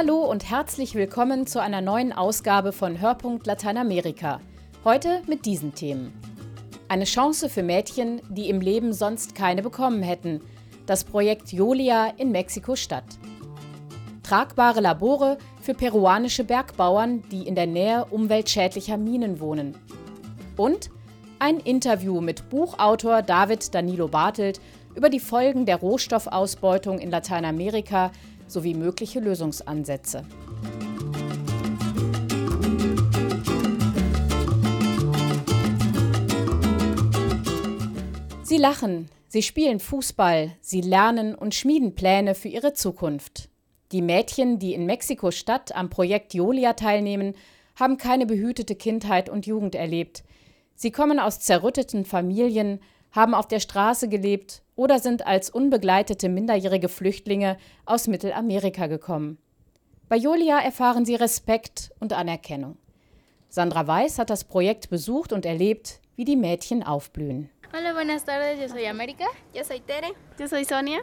Hallo und herzlich willkommen zu einer neuen Ausgabe von Hörpunkt Lateinamerika. Heute mit diesen Themen. Eine Chance für Mädchen, die im Leben sonst keine bekommen hätten. Das Projekt Jolia in Mexiko-Stadt. Tragbare Labore für peruanische Bergbauern, die in der Nähe umweltschädlicher Minen wohnen. Und ein Interview mit Buchautor David Danilo Bartelt über die Folgen der Rohstoffausbeutung in Lateinamerika sowie mögliche Lösungsansätze. Sie lachen, sie spielen Fußball, sie lernen und schmieden Pläne für ihre Zukunft. Die Mädchen, die in Mexiko-Stadt am Projekt Jolia teilnehmen, haben keine behütete Kindheit und Jugend erlebt. Sie kommen aus zerrütteten Familien, haben auf der Straße gelebt oder sind als unbegleitete minderjährige Flüchtlinge aus Mittelamerika gekommen. Bei Julia erfahren sie Respekt und Anerkennung. Sandra Weiß hat das Projekt besucht und erlebt, wie die Mädchen aufblühen. Hola, buenas tardes. Yo soy América. Yo soy Tere. Yo soy Sonia.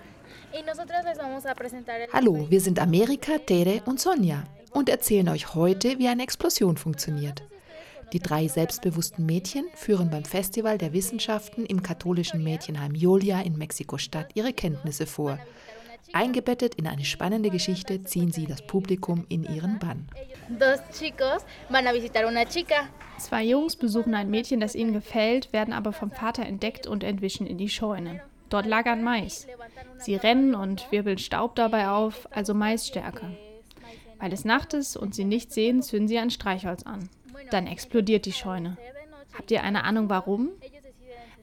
Y nosotros les vamos a presentar el Hallo, wir sind Amerika, Tere und Sonja und erzählen euch heute, wie eine Explosion funktioniert. Die drei selbstbewussten Mädchen führen beim Festival der Wissenschaften im katholischen Mädchenheim Jolia in Mexiko-Stadt ihre Kenntnisse vor. Eingebettet in eine spannende Geschichte ziehen sie das Publikum in ihren Bann. Zwei Jungs besuchen ein Mädchen, das ihnen gefällt, werden aber vom Vater entdeckt und entwischen in die Scheune. Dort lagern Mais. Sie rennen und wirbeln Staub dabei auf, also Maisstärke. Weil es Nacht ist und sie nichts sehen, zünden sie ein Streichholz an. Dann explodiert die Scheune. Habt ihr eine Ahnung warum?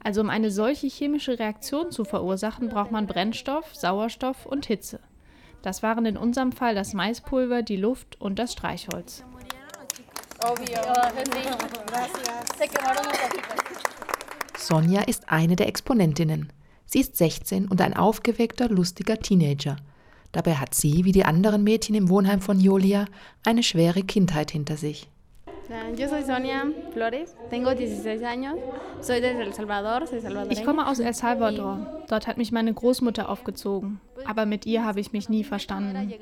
Also um eine solche chemische Reaktion zu verursachen, braucht man Brennstoff, Sauerstoff und Hitze. Das waren in unserem Fall das Maispulver, die Luft und das Streichholz. Sonja ist eine der Exponentinnen. Sie ist 16 und ein aufgeweckter, lustiger Teenager. Dabei hat sie, wie die anderen Mädchen im Wohnheim von Jolia, eine schwere Kindheit hinter sich. Yo soy Sonia Flores, tengo 16 años, soy de El Salvador, soy. Ich komme aus El Salvador. Dort hat mich meine Großmutter aufgezogen. Aber mit ihr habe ich mich nie verstanden.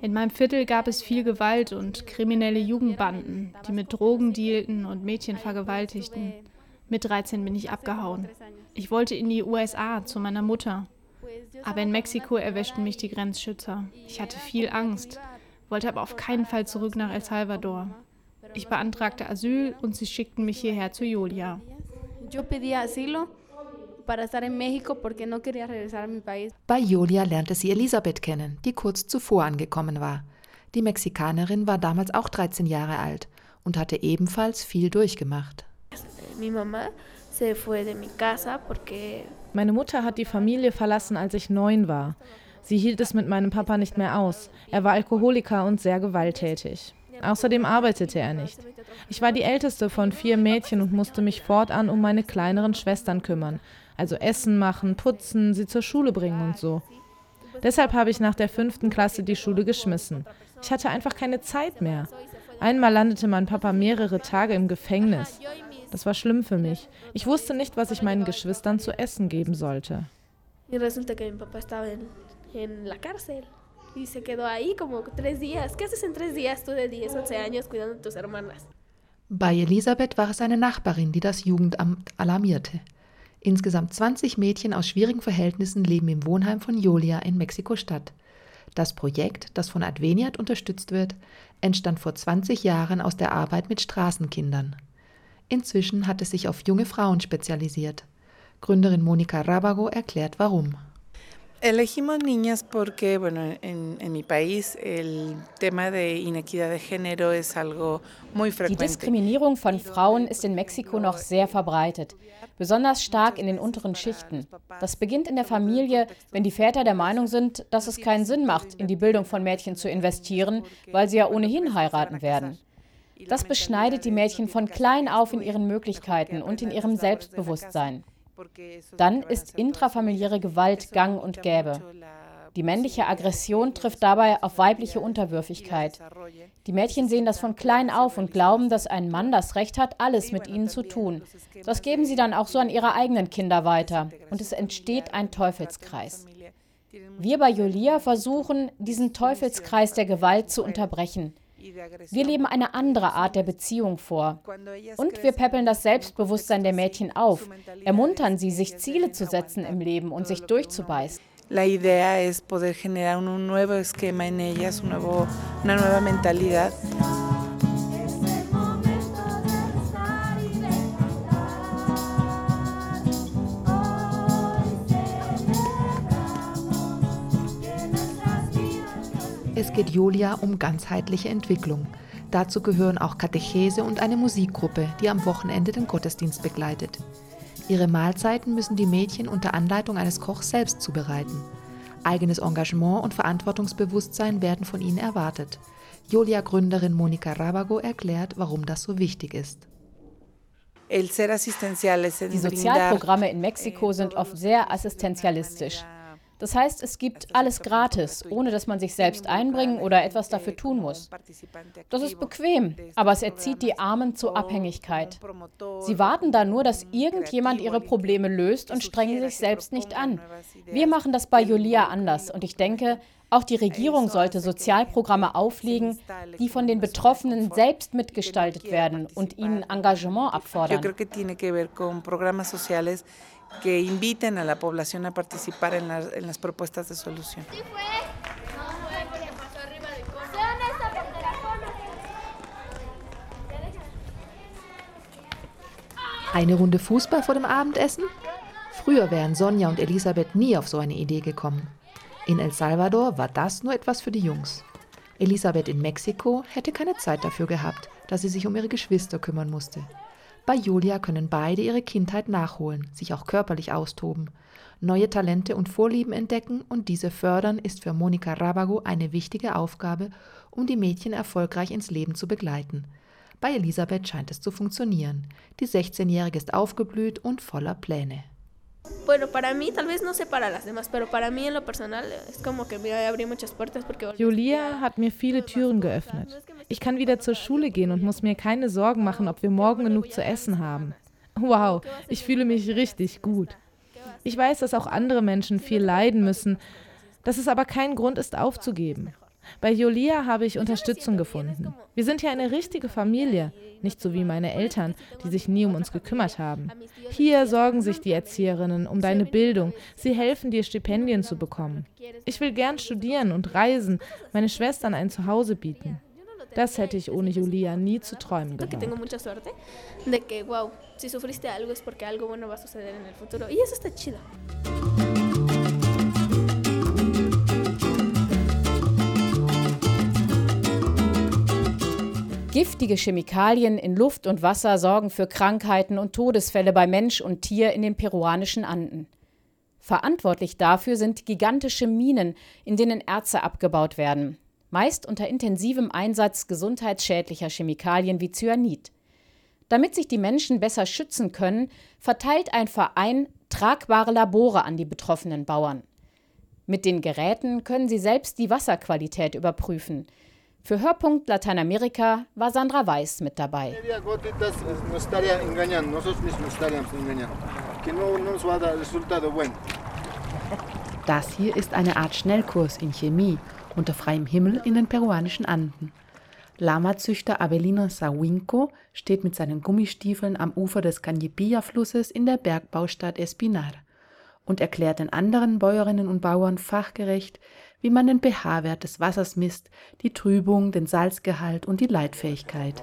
In meinem Viertel gab es viel Gewalt und kriminelle Jugendbanden, die mit Drogen dealten und Mädchen vergewaltigten. Mit 13 bin ich abgehauen. Ich wollte in die USA zu meiner Mutter. Aber in Mexiko erwischten mich die Grenzschützer. Ich hatte viel Angst, wollte aber auf keinen Fall zurück nach El Salvador. Ich beantragte Asyl und sie schickten mich hierher zu Julia. Bei Julia lernte sie Elisabeth kennen, die kurz zuvor angekommen war. Die Mexikanerin war damals auch 13 Jahre alt und hatte ebenfalls viel durchgemacht. Meine Mutter hat die Familie verlassen, als ich neun war. Sie hielt es mit meinem Papa nicht mehr aus. Er war Alkoholiker und sehr gewalttätig. Außerdem arbeitete er nicht. Ich war die älteste von vier Mädchen und musste mich fortan um meine kleineren Schwestern kümmern, also Essen machen, putzen, sie zur Schule bringen und so. Deshalb habe ich nach der fünften Klasse die Schule geschmissen. Ich hatte einfach keine Zeit mehr. Einmal landete mein Papa mehrere Tage im Gefängnis. Das war schlimm für mich. Ich wusste nicht, was ich meinen Geschwistern zu essen geben sollte. Y resulta que mi papá estaba en, en la cárcel y se quedó ahí como tres días. ¿Qué haces en tres días tú de 10, 11 años cuidando de tus hermanas? Bei Elisabeth war es eine Nachbarin, die das Jugendamt alarmierte. Insgesamt 20 Mädchen aus schwierigen Verhältnissen leben im Wohnheim von Jolia in Mexiko-Stadt. Das Projekt, das von Adveniat unterstützt wird, entstand vor 20 Jahren aus der Arbeit mit Straßenkindern. Inzwischen hat es sich auf junge Frauen spezialisiert. Gründerin Monika Rabago erklärt warum. Elegimos niñas porque, bueno, en, en, mi país el tema de inequidad de género es algo muy frecuente. Die Diskriminierung von Frauen ist in Mexiko noch sehr verbreitet, besonders stark in den unteren Schichten. Das beginnt in der Familie, wenn die Väter der Meinung sind, dass es keinen Sinn macht, in die Bildung von Mädchen zu investieren, weil sie ja ohnehin heiraten werden. Das beschneidet die Mädchen von klein auf in ihren Möglichkeiten und in ihrem Selbstbewusstsein. Dann ist intrafamiliäre Gewalt gang und gäbe. Die männliche Aggression trifft dabei auf weibliche Unterwürfigkeit. Die Mädchen sehen das von klein auf und glauben, dass ein Mann das Recht hat, alles mit ihnen zu tun. Das geben sie dann auch so an ihre eigenen Kinder weiter. Und es entsteht ein Teufelskreis. Wir bei Julia versuchen, diesen Teufelskreis der Gewalt zu unterbrechen. Wir leben eine andere Art der Beziehung vor. Und wir peppeln das Selbstbewusstsein der Mädchen auf, ermuntern sie, sich Ziele zu setzen im Leben und sich durchzubeißen. La idea es poder generar un nuevo esquema en ellas, una nueva mentalidad. Es geht Julia um ganzheitliche Entwicklung. Dazu gehören auch Katechese und eine Musikgruppe, die am Wochenende den Gottesdienst begleitet. Ihre Mahlzeiten müssen die Mädchen unter Anleitung eines Kochs selbst zubereiten. Eigenes Engagement und Verantwortungsbewusstsein werden von ihnen erwartet. Julia-Gründerin Monika Rabago erklärt, warum das so wichtig ist. Die Sozialprogramme in Mexiko sind oft sehr assistenzialistisch. Das heißt, es gibt alles gratis, ohne dass man sich selbst einbringen oder etwas dafür tun muss. Das ist bequem, aber es erzieht die Armen zur Abhängigkeit. Sie warten da nur, dass irgendjemand ihre Probleme löst und strengen sich selbst nicht an. Wir machen das bei Julia anders und ich denke, auch die Regierung sollte Sozialprogramme auflegen, die von den Betroffenen selbst mitgestaltet werden und ihnen Engagement abfordern que inviten a la población a participar en, la, en las propuestas de solución. Eine Runde Fußball vor dem Abendessen? Früher wären Sonja und Elisabeth nie auf so eine Idee gekommen. In El Salvador war das nur etwas für die Jungs. Elisabeth in Mexiko hätte keine Zeit dafür gehabt, da sie sich um ihre Geschwister kümmern musste. Bei Julia können beide ihre Kindheit nachholen, sich auch körperlich austoben, neue Talente und Vorlieben entdecken und diese fördern, ist für Monika Rabago eine wichtige Aufgabe, um die Mädchen erfolgreich ins Leben zu begleiten. Bei Elisabeth scheint es zu funktionieren. Die 16-Jährige ist aufgeblüht und voller Pläne. Bueno, para mí, tal vez no sé para las demás, pero para mí en lo personal es como que me abrió muchas puertas porque Julia hat mir viele Türen geöffnet. Ich kann wieder zur Schule gehen und muss mir keine Sorgen machen, ob wir morgen genug zu essen haben. Wow, ich fühle mich richtig gut. Ich weiß, dass auch andere Menschen viel leiden müssen, dass es aber kein Grund ist, aufzugeben. Bei Julia habe ich Unterstützung gefunden. Wir sind ja eine richtige Familie, nicht so wie meine Eltern, die sich nie um uns gekümmert haben. Hier sorgen sich die Erzieherinnen um deine Bildung. Sie helfen dir, Stipendien zu bekommen. Ich will gern studieren und reisen, meine Schwestern ein Zuhause bieten. Das hätte ich ohne Julia nie zu träumen gewagt. Giftige Chemikalien in Luft und Wasser sorgen für Krankheiten und Todesfälle bei Mensch und Tier in den peruanischen Anden. Verantwortlich dafür sind gigantische Minen, in denen Erze abgebaut werden, meist unter intensivem Einsatz gesundheitsschädlicher Chemikalien wie Cyanid. Damit sich die Menschen besser schützen können, verteilt ein Verein tragbare Labore an die betroffenen Bauern. Mit den Geräten können sie selbst die Wasserqualität überprüfen – für Hörpunkt Lateinamerika war Sandra Weiß mit dabei. Das hier ist eine Art Schnellkurs in Chemie unter freiem Himmel in den peruanischen Anden. Lamazüchter Abelino Sawinko steht mit seinen Gummistiefeln am Ufer des Cañipilla-Flusses in der Bergbaustadt Espinar und erklärt den anderen Bäuerinnen und Bauern fachgerecht, wie man den pH-Wert des Wassers misst, die Trübung, den Salzgehalt und die Leitfähigkeit.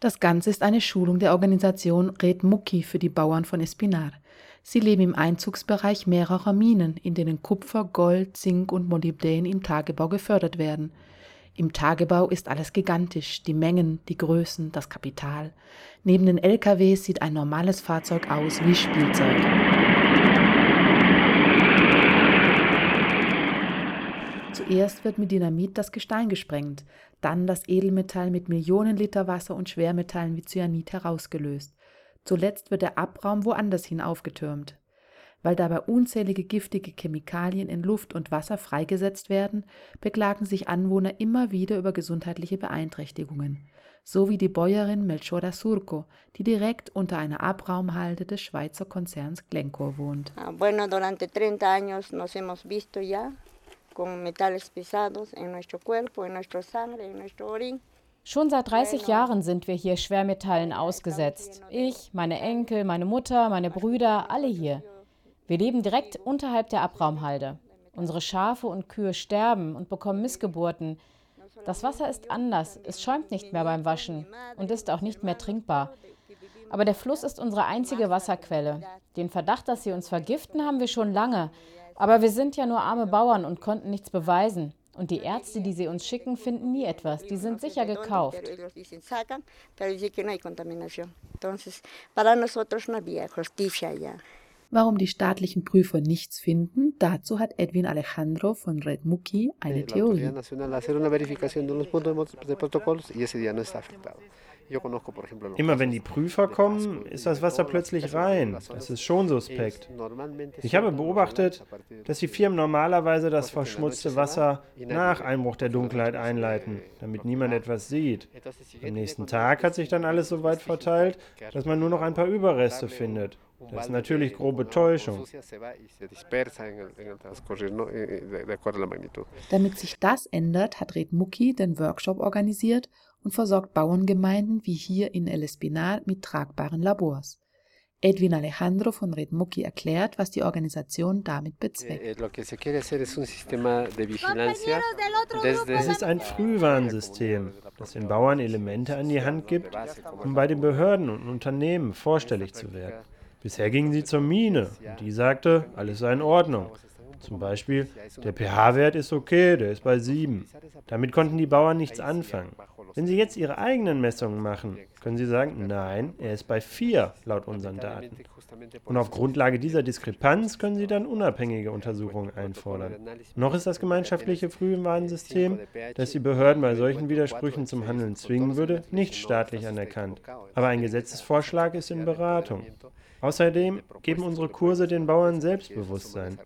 Das Ganze ist eine Schulung der Organisation Red Muki für die Bauern von Espinar. Sie leben im Einzugsbereich mehrerer Minen, in denen Kupfer, Gold, Zink und Molybdän im Tagebau gefördert werden. Im Tagebau ist alles gigantisch, die Mengen, die Größen, das Kapital. Neben den LKWs sieht ein normales Fahrzeug aus wie Spielzeug. Zuerst wird mit Dynamit das Gestein gesprengt, dann das Edelmetall mit Millionen Liter Wasser und Schwermetallen wie Cyanid herausgelöst. Zuletzt wird der Abraum woanders hin aufgetürmt. Weil dabei unzählige giftige Chemikalien in Luft und Wasser freigesetzt werden, beklagen sich Anwohner immer wieder über gesundheitliche Beeinträchtigungen, so wie die Bäuerin Melchora Surco, die direkt unter einer Abraumhalde des Schweizer Konzerns Glencore wohnt. Ah, bueno, durante 30 años nos hemos visto ya con metales pesados en nuestro cuerpo, en nuestra sangre, en nuestro orín. Schon seit 30 Jahren sind wir hier Schwermetallen ausgesetzt. Ich, meine Enkel, meine Mutter, meine Brüder, alle hier. Wir leben direkt unterhalb der Abraumhalde. Unsere Schafe und Kühe sterben und bekommen Missgeburten. Das Wasser ist anders, es schäumt nicht mehr beim Waschen und ist auch nicht mehr trinkbar. Aber der Fluss ist unsere einzige Wasserquelle. Den Verdacht, dass sie uns vergiften, haben wir schon lange. Aber wir sind ja nur arme Bauern und konnten nichts beweisen. Und die Ärzte, die sie uns schicken, finden nie etwas. Die sind sicher gekauft. Warum die staatlichen Prüfer nichts finden, dazu hat Edwin Alejandro von Red Muki eine Theorie. Immer wenn die Prüfer kommen, ist das Wasser plötzlich rein. Das ist schon suspekt. Ich habe beobachtet, dass die Firmen normalerweise das verschmutzte Wasser nach Einbruch der Dunkelheit einleiten, damit niemand etwas sieht. Am nächsten Tag hat sich dann alles so weit verteilt, dass man nur noch ein paar Überreste findet. Das ist natürlich grobe Täuschung. Damit sich das ändert, hat Red Muki den Workshop organisiert und versorgt Bauerngemeinden wie hier in El Espinal mit tragbaren Labors. Edwin Alejandro von Red Muki erklärt, was die Organisation damit bezweckt. Es ist ein Frühwarnsystem, das den Bauern Elemente an die Hand gibt, um bei den Behörden und Unternehmen vorstellig zu werden. Bisher gingen sie zur Mine und die sagte, alles sei in Ordnung. Zum Beispiel, der pH-Wert ist okay, der ist bei 7. Damit konnten die Bauern nichts anfangen. Wenn sie jetzt ihre eigenen Messungen machen, können sie sagen, nein, er ist bei 4 laut unseren Daten. Und auf Grundlage dieser Diskrepanz können sie dann unabhängige Untersuchungen einfordern. Noch ist das gemeinschaftliche Frühwarnsystem, das die Behörden bei solchen Widersprüchen zum Handeln zwingen würde, nicht staatlich anerkannt. Aber ein Gesetzesvorschlag ist in Beratung. Außerdem geben unsere Kurse den Bauern Selbstbewusstsein.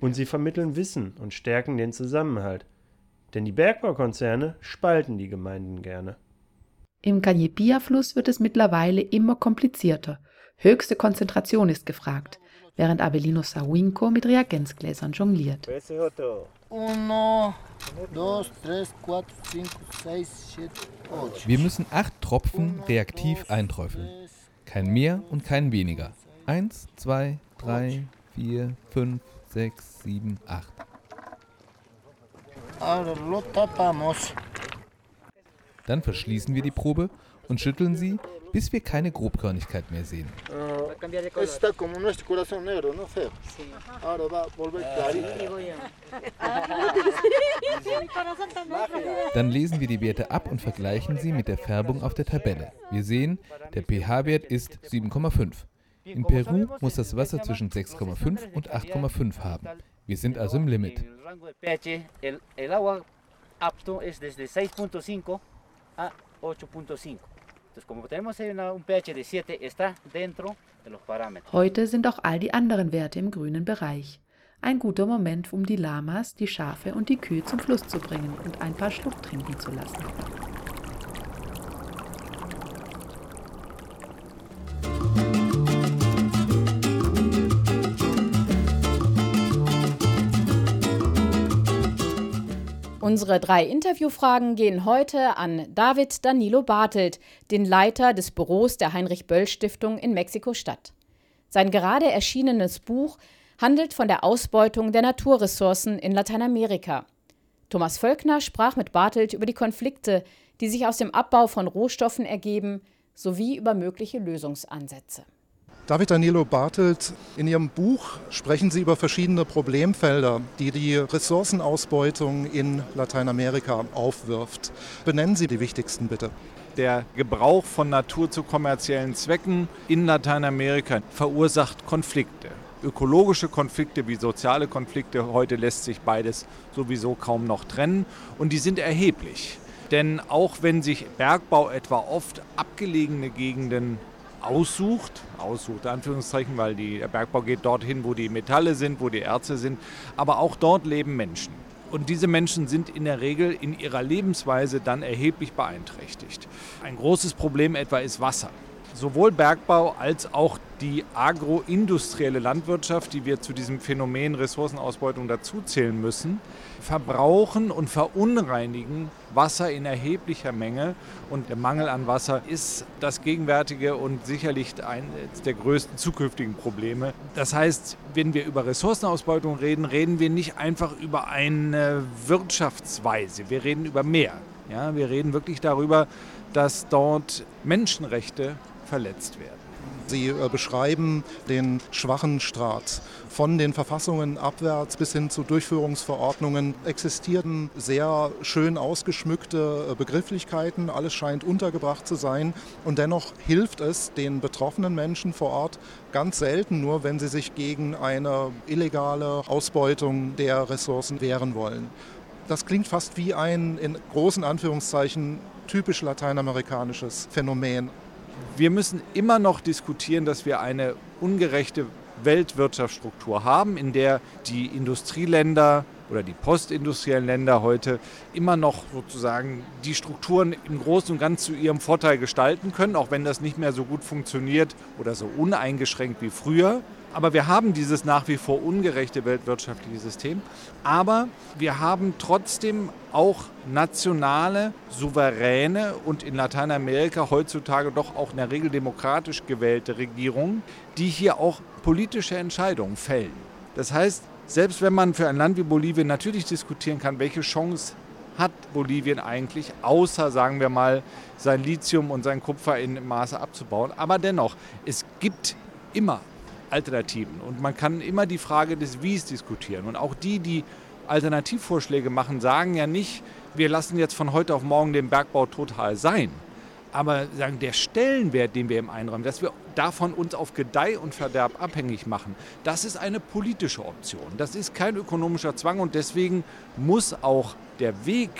Und sie vermitteln Wissen und stärken den Zusammenhalt. Denn die Bergbaukonzerne spalten die Gemeinden gerne. Im Cañepia-Fluss wird es mittlerweile immer komplizierter. Höchste Konzentration ist gefragt, während Abelino Sawinko mit Reagenzgläsern jongliert. Wir müssen acht Tropfen reaktiv einträufeln. Kein mehr und kein weniger. Eins, zwei, drei, vier, fünf, sechs, sieben, acht. Dann verschließen wir die Probe und schütteln sie, bis wir keine Grobkörnigkeit mehr sehen. Dann lesen wir die Werte ab und vergleichen sie mit der Färbung auf der Tabelle. Wir sehen, der pH-Wert ist 7,5. In Peru muss das Wasser zwischen 6,5 und 8,5 haben. Wir sind also im Limit. apto es desde 6.5 a 8.5. Entonces, como tenemos una- un pH de 7, está dentro de los parámetros. Heute sind auch all die anderen Werte im grünen Bereich. Ein guter Moment, um die Lamas, die Schafe und die Kühe zum Fluss zu bringen und ein paar Schluck trinken zu lassen. Unsere drei Interviewfragen gehen heute an David Danilo Bartelt, den Leiter des Büros der Heinrich-Böll-Stiftung in Mexiko-Stadt. Sein gerade erschienenes Buch handelt von der Ausbeutung der Naturressourcen in Lateinamerika. Thomas Völkner sprach mit Bartelt über die Konflikte, die sich aus dem Abbau von Rohstoffen ergeben, sowie über mögliche Lösungsansätze. David Danilo Bartelt, in Ihrem Buch sprechen Sie über verschiedene Problemfelder, die die Ressourcenausbeutung in Lateinamerika aufwirft. Benennen Sie die wichtigsten bitte. Der Gebrauch von Natur zu kommerziellen Zwecken in Lateinamerika verursacht Konflikte. Ökologische Konflikte wie soziale Konflikte, heute lässt sich beides sowieso kaum noch trennen und die sind erheblich. Denn auch wenn sich Bergbau etwa oft abgelegene Gegenden aussucht, aussucht Anführungszeichen, weil die, der Bergbau geht dorthin, wo die Metalle sind, wo die Erze sind, aber auch dort leben Menschen. Und diese Menschen sind in der Regel in ihrer Lebensweise dann erheblich beeinträchtigt. Ein großes Problem etwa ist Wasser. Sowohl Bergbau als auch die agroindustrielle Landwirtschaft, die wir zu diesem Phänomen Ressourcenausbeutung dazuzählen müssen, verbrauchen und verunreinigen Wasser in erheblicher Menge. Und der Mangel an Wasser ist das gegenwärtige und sicherlich eines der größten zukünftigen Probleme. Das heißt, wenn wir über Ressourcenausbeutung reden, reden wir nicht einfach über eine Wirtschaftsweise, wir reden über mehr. Ja, wir reden wirklich darüber, dass dort Menschenrechte verletzt werden. Sie äh, beschreiben den schwachen Staat. Von den Verfassungen abwärts bis hin zu Durchführungsverordnungen existierten sehr schön ausgeschmückte äh, Begrifflichkeiten. Alles scheint untergebracht zu sein. Und dennoch hilft es den betroffenen Menschen vor Ort ganz selten nur, wenn sie sich gegen eine illegale Ausbeutung der Ressourcen wehren wollen. Das klingt fast wie ein in großen Anführungszeichen typisch lateinamerikanisches Phänomen. Wir müssen immer noch diskutieren, dass wir eine ungerechte Weltwirtschaftsstruktur haben, in der die Industrieländer oder die postindustriellen Länder heute immer noch sozusagen die Strukturen im Großen und Ganzen zu ihrem Vorteil gestalten können, auch wenn das nicht mehr so gut funktioniert oder so uneingeschränkt wie früher. Aber wir haben dieses nach wie vor ungerechte weltwirtschaftliche System. Aber wir haben trotzdem auch nationale, souveräne und in Lateinamerika heutzutage doch auch in der Regel demokratisch gewählte Regierungen, die hier auch politische Entscheidungen fällen. Das heißt, selbst wenn man für ein Land wie Bolivien natürlich diskutieren kann, welche Chance hat Bolivien eigentlich, außer, sagen wir mal, sein Lithium und sein Kupfer in Maße abzubauen. Aber dennoch, es gibt immer Alternativen. Und man kann immer die Frage des Wies diskutieren. Und auch die, die Alternativvorschläge machen, sagen ja nicht, wir lassen jetzt von heute auf morgen den Bergbau total sein. Aber sagen, der Stellenwert, den wir im einräumen, dass wir davon uns auf Gedeih und Verderb abhängig machen, das ist eine politische Option. Das ist kein ökonomischer Zwang und deswegen muss auch der Weg,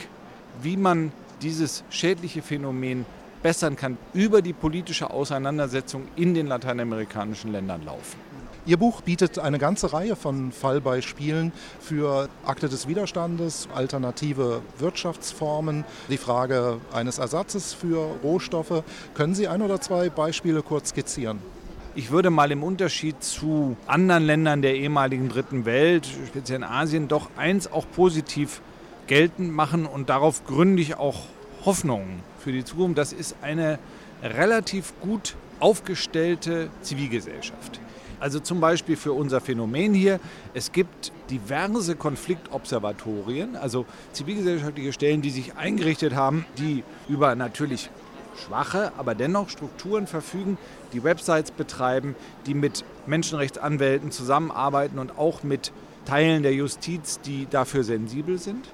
wie man dieses schädliche Phänomen bessern kann, über die politische Auseinandersetzung in den lateinamerikanischen Ländern laufen. Ihr Buch bietet eine ganze Reihe von Fallbeispielen für Akte des Widerstandes, alternative Wirtschaftsformen, die Frage eines Ersatzes für Rohstoffe. Können Sie ein oder zwei Beispiele kurz skizzieren? Ich würde mal im Unterschied zu anderen Ländern der ehemaligen Dritten Welt, speziell in Asien, doch eins auch positiv geltend machen und darauf gründe ich auch Hoffnungen für die Zukunft. Das ist eine relativ gut aufgestellte Zivilgesellschaft. Also zum Beispiel für unser Phänomen hier, es gibt diverse Konfliktobservatorien, also zivilgesellschaftliche Stellen, die sich eingerichtet haben, die über natürlich schwache, aber dennoch Strukturen verfügen, die Websites betreiben, die mit Menschenrechtsanwälten zusammenarbeiten und auch mit Teilen der Justiz, die dafür sensibel sind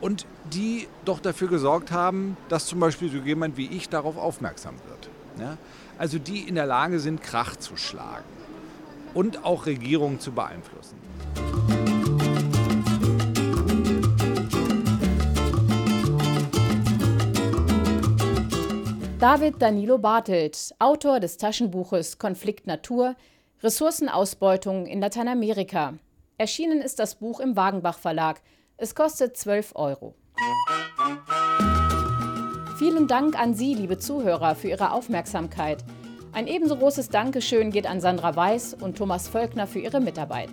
und die doch dafür gesorgt haben, dass zum Beispiel so jemand wie ich darauf aufmerksam wird. Ja? Also die in der Lage sind, Krach zu schlagen und auch Regierungen zu beeinflussen. David Danilo Bartelt, Autor des Taschenbuches Konflikt Natur, Ressourcenausbeutung in Lateinamerika. Erschienen ist das Buch im Wagenbach Verlag es kostet 12 Euro. Vielen Dank an Sie, liebe Zuhörer, für Ihre Aufmerksamkeit. Ein ebenso großes Dankeschön geht an Sandra Weiß und Thomas Völkner für ihre Mitarbeit.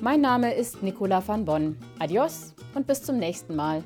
Mein Name ist Nicola van Bonn. Adios und bis zum nächsten Mal.